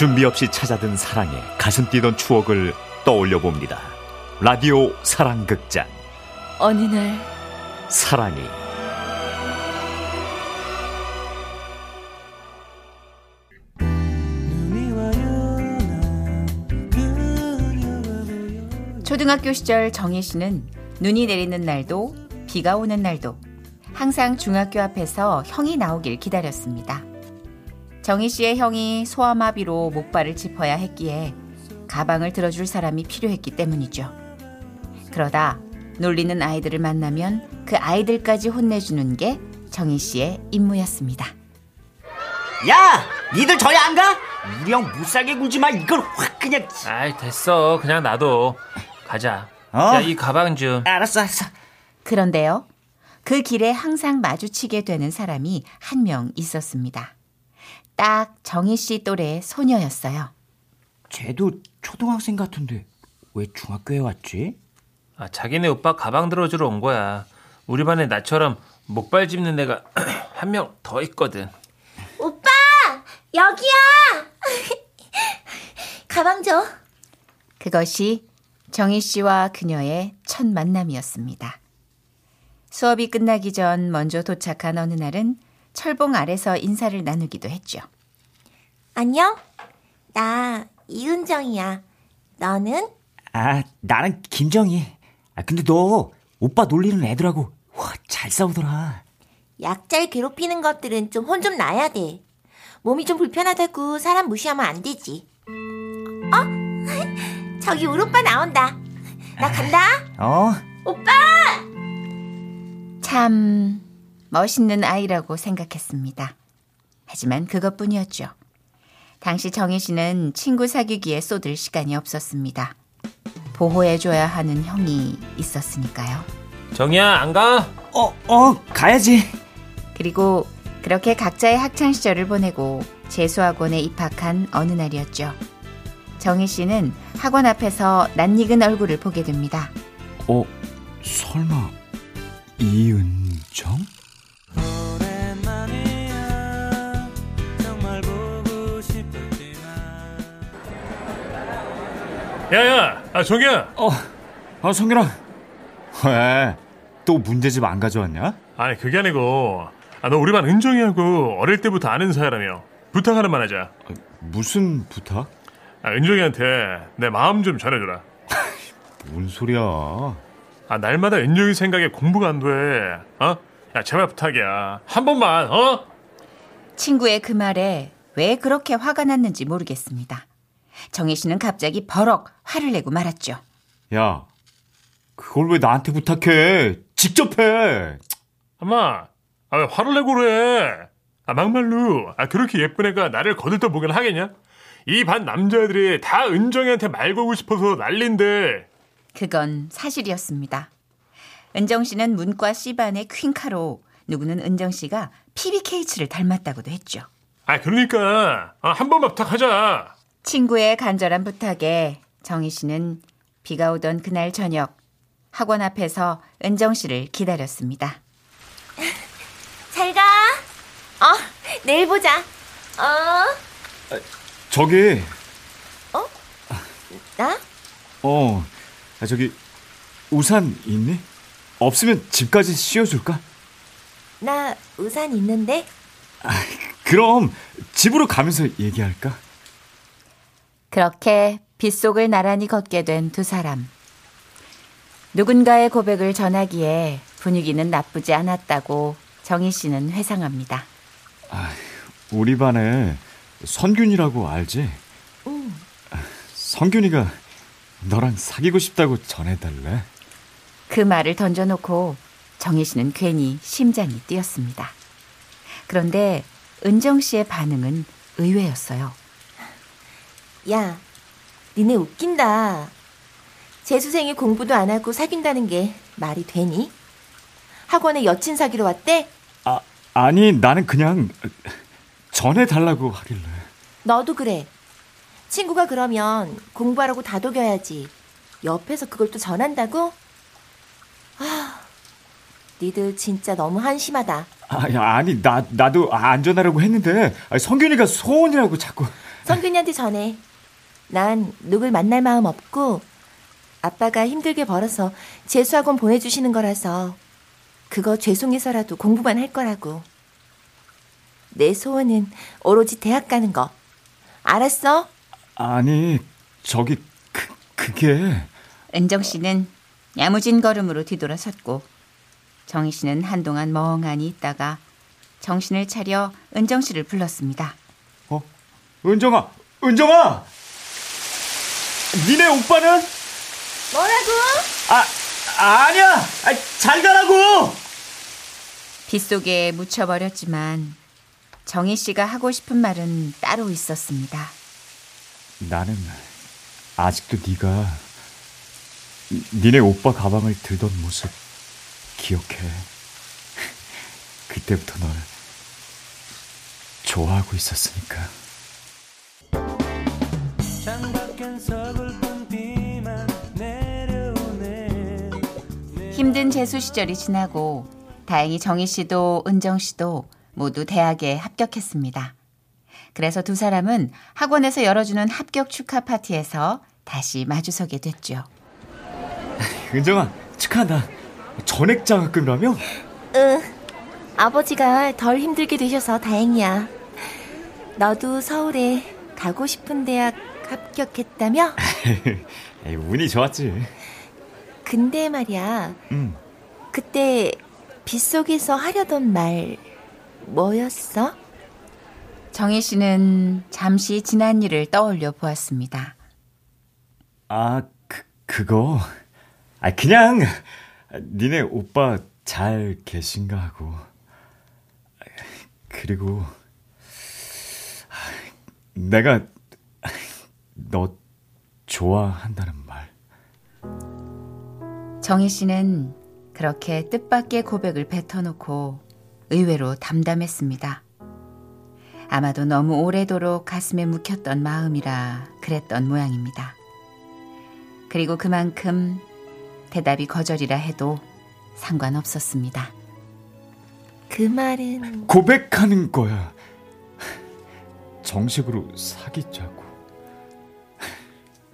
준비 없이 찾아든 사랑에 가슴 뛰던 추억을 떠올려 봅니다. 라디오 사랑극장. 어느 날 사랑이 초등학교 시절 정희 씨는 눈이 내리는 날도 비가 오는 날도 항상 중학교 앞에서 형이 나오길 기다렸습니다. 정희 씨의 형이 소아마비로 목발을 짚어야 했기에 가방을 들어줄 사람이 필요했기 때문이죠. 그러다 놀리는 아이들을 만나면 그 아이들까지 혼내주는 게 정희 씨의 임무였습니다. 야, 니들 저리 안 가? 우리 형 못살게 굴지 마. 이걸 확 그냥. 아이 됐어 그냥 놔둬 가자 어? 야 이 가방 좀 알았어, 알았어. 그런데요, 그 길에 항상 마주치게 되는 사람이 한 명 있었습니다. 딱 정희 씨 또래의 소녀였어요. 쟤도 초등학생 같은데 왜 중학교에 왔지? 아, 자기네 오빠 가방 들어주러 온 거야 우리 반에 나처럼 목발 짚는 애가 한 명 더 있거든 오빠! 여기야! 가방 줘. 그것이 정희 씨와 그녀의 첫 만남이었습니다. 수업이 끝나기 전 먼저 도착한 어느 날은 철봉 아래서 인사를 나누기도 했죠. 안녕? 나 이은정이야. 너는? 아, 나는 김정희. 아, 근데 너 오빠 놀리는 애들하고 와, 잘 싸우더라. 약잘 괴롭히는 것들은 좀혼좀 나야 돼. 몸이 좀 불편하다고 사람 무시하면 안 되지. 어? 저기 우리 오빠 나온다. 나 간다. 어? 오빠! 참 멋있는 아이라고 생각했습니다. 하지만 그것뿐이었죠. 당시 정희 씨는 친구 사귀기에 쏟을 시간이 없었습니다. 보호해줘야 하는 형이 있었으니까요. 정이야 안 가? 어, 어, 가야지. 그리고 그렇게 각자의 학창 시절을 보내고 재수학원에 입학한 어느 날이었죠. 정희 씨는 학원 앞에서 낯익은 얼굴을 보게 됩니다. 어 설마 이은정? 야야, 아 정이야. 어, 아 성규랑 왜? 또 문제집 안 가져왔냐? 아니 그게 아니고, 아, 너 우리 반 은정이하고 어릴 때부터 아는 사이라며. 부탁 하나만 하자. 아, 무슨 부탁? 아, 은정이한테 내 마음 좀 전해줘라. 뭔 소리야? 아 날마다 은정이 생각에 공부가 안 돼. 어? 야 제발 부탁이야. 한 번만. 어? 친구의 그 말에 왜 그렇게 화가 났는지 모르겠습니다. 정희 씨는 갑자기 버럭 화를 내고 말았죠. 야, 그걸 왜 나한테 부탁해? 직접 해. 엄마, 아, 왜 화를 내고 그래? 아, 막말로, 아, 그렇게 예쁜 애가 나를 거들떠 보긴 하겠냐? 이 반 남자애들이 다 은정이한테 말 걸고 싶어서 난린데. 그건 사실이었습니다. 은정 씨는 문과 C반의 퀸카로 누구는 은정 씨가 PBK츠를 닮았다고도 했죠. 아, 그러니까, 아, 한 번만 부탁하자. 친구의 간절한 부탁에 정희 씨는 비가 오던 그날 저녁 학원 앞에서 은정 씨를 기다렸습니다. 잘 가. 어, 내일 보자. 어, 저기, 나? 어, 아, 저기 우산 있니? 없으면 집까지 씌워줄까? 나 우산 있는데? 그럼 집으로 가면서 얘기할까? 그렇게 빗속을 나란히 걷게 된 두 사람. 누군가의 고백을 전하기에 분위기는 나쁘지 않았다고 정희 씨는 회상합니다. 우리 반에 선균이라고 알지? 응. 성균이가 너랑 사귀고 싶다고 전해달래. 그 말을 던져놓고 정희 씨는 괜히 심장이 뛰었습니다. 그런데 은정 씨의 반응은 의외였어요. 야, 니네 웃긴다. 재수생이 공부도 안 하고 사귄다는 게 말이 되니? 학원에 여친 사귀러 왔대? 아, 아니 나는 그냥 전해달라고 하길래. 너도 그래. 친구가 그러면 공부하라고 다독여야지. 옆에서 그걸 또 전한다고? 아, 니들 진짜 너무 한심하다. 아, 야, 아니 나 나도 안 전하려고 했는데 아니, 성균이가 소원이라고 자꾸. 성균이한테 전해. 난 누굴 만날 마음 없고 아빠가 힘들게 벌어서 재수학원 보내주시는 거라서 그거 죄송해서라도 공부만 할 거라고. 내 소원은 오로지 대학 가는 거. 알았어? 아니, 저기, 그, 그게. 은정 씨는 야무진 걸음으로 뒤돌아섰고 정희 씨는 한동안 멍하니 있다가 정신을 차려 은정 씨를 불렀습니다. 어? 은정아! 은정아! 니네 오빠는? 뭐라고? 아, 아니야! 아, 잘 가라고! 빗속에 묻혀버렸지만 정희 씨가 하고 싶은 말은 따로 있었습니다. 나는 아직도 네가 니네 오빠 가방을 들던 모습 기억해. 그때부터 널 좋아하고 있었으니까. 힘든 재수 시절이 지나고 다행히 정희 씨도 은정 씨도 모두 대학에 합격했습니다. 그래서 두 사람은 학원에서 열어주는 합격 축하 파티에서 다시 마주서게 됐죠. 은정아, 축하한다. 전액 장학금이라며? 응. 아버지가 덜 힘들게 되셔서 다행이야. 너도 서울에 가고 싶은 대학 합격했다며? 운이 좋았지. 근데 말이야. 응. 그때 빗속에서 하려던 말 뭐였어? 정희 씨는 잠시 지난 일을 떠올려 보았습니다. 아, 그, 그거. 아, 그냥, 니네 오빠 잘 계신가 하고. 그리고, 내가, 너 좋아한다는 말. 정희 씨는 그렇게 뜻밖의 고백을 뱉어놓고 의외로 담담했습니다. 아마도 너무 오래도록 가슴에 묵혔던 마음이라 그랬던 모양입니다. 그리고 그만큼 대답이 거절이라 해도 상관없었습니다. 그 말은 고백하는 거야. 정식으로 사귀자고.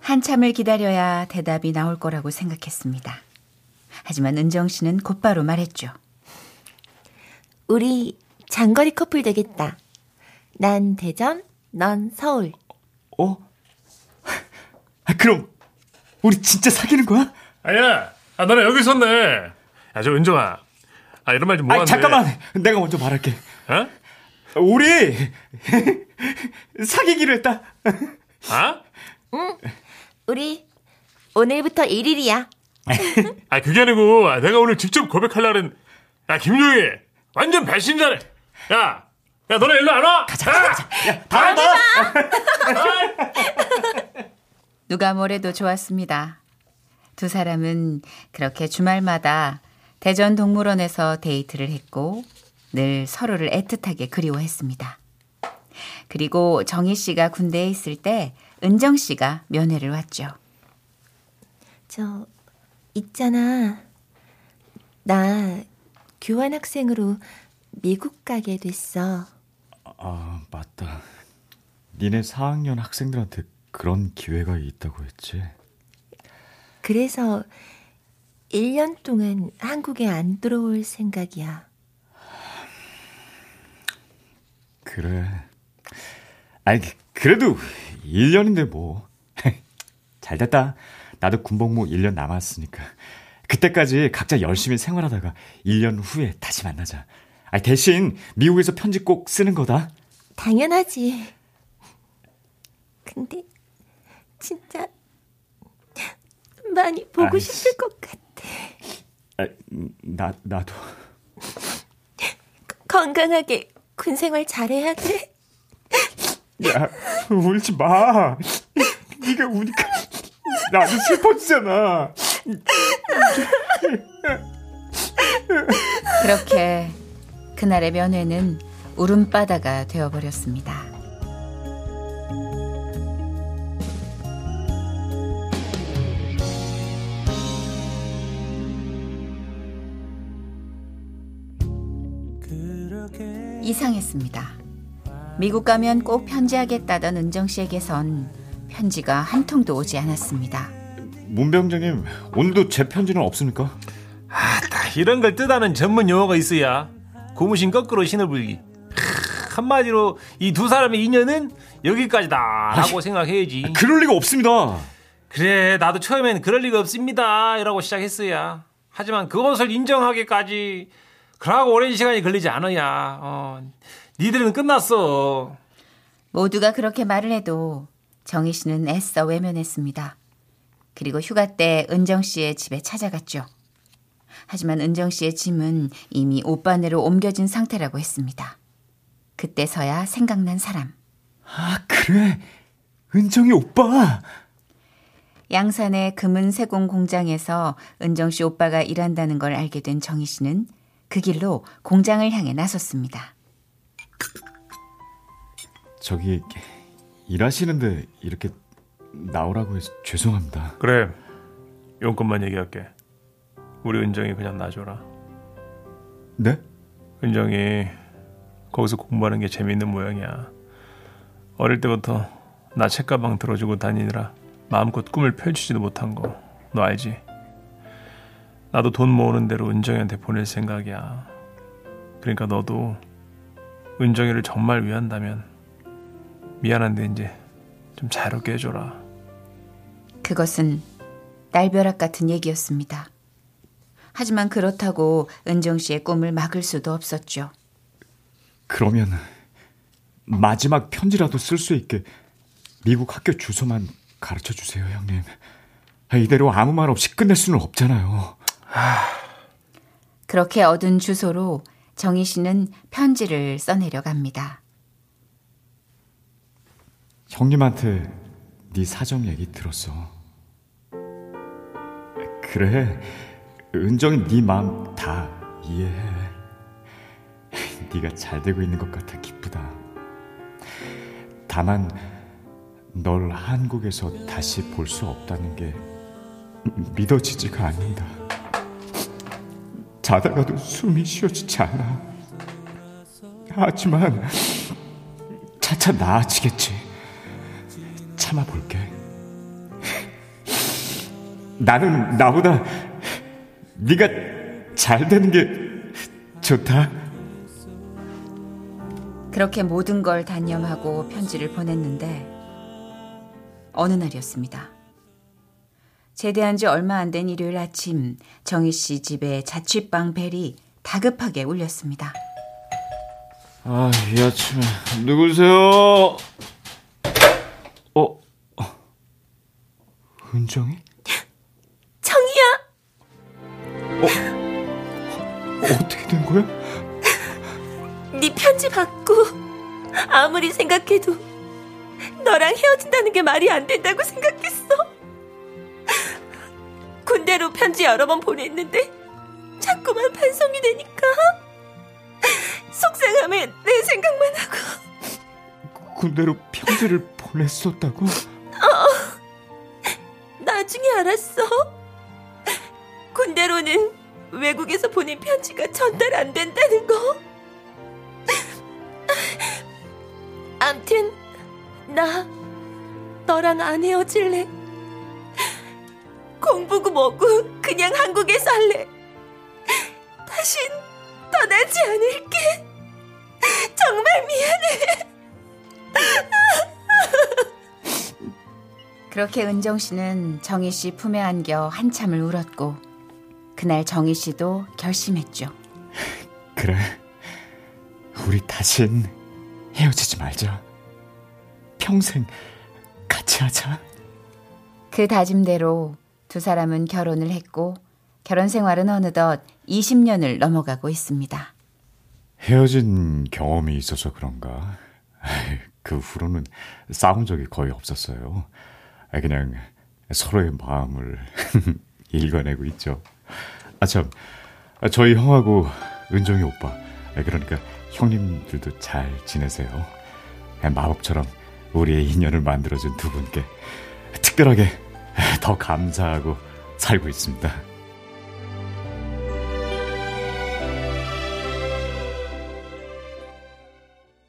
한참을 기다려야 대답이 나올 거라고 생각했습니다. 하지만 은정 씨는 곧바로 말했죠. 우리 장거리 커플 되겠다. 난 대전, 넌 서울. 어? 아, 그럼, 우리 진짜 사귀는 거야? 아야, 아, 너는 여기 있었네. 야, 저 은정아. 아, 이런 말좀 아, 뭐하는데. 잠깐만. 내가 먼저 말할게. 어? 우리 사귀기로 했다. 아? 우리 오늘부터 1일이야. 아, 그게 아니고, 아, 내가 오늘 직접 고백하려고 는 야, 김용희. 완전 배신자네. 야, 야, 너네 일로 안 와? 가자, 가자, 가자. 다음봐. 누가 뭐래도 좋았습니다. 두 사람은 그렇게 주말마다 대전 동물원에서 데이트를 했고 늘 서로를 애틋하게 그리워했습니다. 그리고 정희 씨가 군대에 있을 때 은정 씨가 면회를 왔죠. 저 있잖아. 나 교환학생으로 미국 가게 됐어. 아, 맞다. 니네 4학년 학생들한테 그런 기회가 있다고 했지. 그래서 1년 동안 한국에 안 들어올 생각이야. 그래. 아니, 그래도 1년인데 뭐. 잘 됐다. 나도 군복무 1년 남았으니까. 그때까지 각자 열심히 생활하다가 1년 후에 다시 만나자. 아니, 대신 미국에서 편지 꼭 쓰는 거다. 당연하지. 근데 진짜 많이 보고 아이씨. 싶을 것 같아. 아, 나, 나도. 건강하게 군 생활 잘해야 돼. 야, 울지 마. 네가 우니까 나도 슬퍼지잖아. 그렇게 그날의 면회는 울음바다가 되어버렸습니다. 이상했습니다. 미국 가면 꼭 편지하겠다던 은정 씨에게선 편지가 한 통도 오지 않았습니다. 문병장님, 오늘도 제 편지는 없습니까? 아, 이런 걸 뜻하는 전문 용어가 있어야. 고무신 거꾸로 신을 불기. 한마디로 이 두 사람의 인연은 여기까지다라고 생각해야지. 그럴 리가 없습니다. 그래, 나도 처음엔 그럴 리가 없습니다. 이라고 시작했어야. 하지만 그것을 인정하기까지 그러고 오랜 시간이 걸리지 않아야. 어, 니들은 끝났어. 모두가 그렇게 말을 해도 정희 씨는 애써 외면했습니다. 그리고 휴가 때 은정 씨의 집에 찾아갔죠. 하지만 은정 씨의 짐은 이미 오빠네로 옮겨진 상태라고 했습니다. 그때서야 생각난 사람. 아, 그래. 은정이 오빠. 양산의 금은 세공 공장에서 은정 씨 오빠가 일한다는 걸 알게 된 정희 씨는 그 길로 공장을 향해 나섰습니다. 저기 일하시는데 이렇게 나오라고 해서 죄송합니다. 그래. 용건만 얘기할게. 우리 은정이 그냥 놔줘라. 네? 은정이 거기서 공부하는 게 재밌는 모양이야. 어릴 때부터 나 책가방 들어주고 다니느라 마음껏 꿈을 펼치지도 못한 거 너 알지? 나도 돈 모으는 대로 은정이한테 보낼 생각이야. 그러니까 너도 은정이를 정말 위한다면 미안한데 이제 좀 자유롭게 해줘라. 그것은 날벼락 같은 얘기였습니다. 하지만 그렇다고 은정 씨의 꿈을 막을 수도 없었죠. 그러면 마지막 편지라도 쓸 수 있게 미국 학교 주소만 가르쳐 주세요, 형님. 이대로 아무 말 없이 끝낼 수는 없잖아요. 그렇게 얻은 주소로 정희 씨는 편지를 써내려 갑니다. 형님한테 네 사정 얘기 들었어. 그래, 은정이 네 마음 다 이해해. 네가 잘 되고 있는 것 같아 기쁘다. 다만 널 한국에서 다시 볼 수 없다는 게 믿어지지가 않는다. 자다가도 숨이 쉬어지지 않아. 하지만 차차 나아지겠지. 참아볼게. 나는 나보다 네가 잘 되는 게 좋다. 그렇게 모든 걸 단념하고 편지를 보냈는데 어느 날이었습니다. 제대한 지 얼마 안 된 일요일 아침 정희 씨 집에 자취방 벨이 다급하게 울렸습니다. 아, 이 아침에 누구세요? 어, 은정이? 정이야. 어떻게 된 거야? 네 편지 받고 아무리 생각해도 너랑 헤어진다는 게 말이 안 된다고 생각했어. 군대로 편지 여러 번 보냈는데 자꾸만 반송이 되니까 속상함에 내 생각만 하고 군대로 편지를 보냈었다고? 나중에 알았어. 군대로는 외국에서 보낸 편지가 전달 안 된다는 거. 암튼 나 너랑 안 헤어질래. 공부고 뭐고 그냥 한국에 살래. 다신 떠나지 않을게. 정말 미안해. 그렇게 은정 씨는 정희 씨 품에 안겨 한참을 울었고 그날 정희 씨도 결심했죠. 그래. 우리 다신 헤어지지 말자. 평생 같이 하자. 그 다짐대로 두 사람은 결혼을 했고 결혼 생활은 어느덧 20년을 넘어가고 있습니다. 헤어진 경험이 있어서 그런가? 그 후로는 싸운 적이 거의 없었어요. 그냥 서로의 마음을 읽어내고 있죠. 아, 참. 저희 형하고 은정이 오빠. 그러니까 형님들도 잘 지내세요. 마법처럼 우리의 인연을 만들어준 두 분께 특별하게 더 감사하고 살고 있습니다.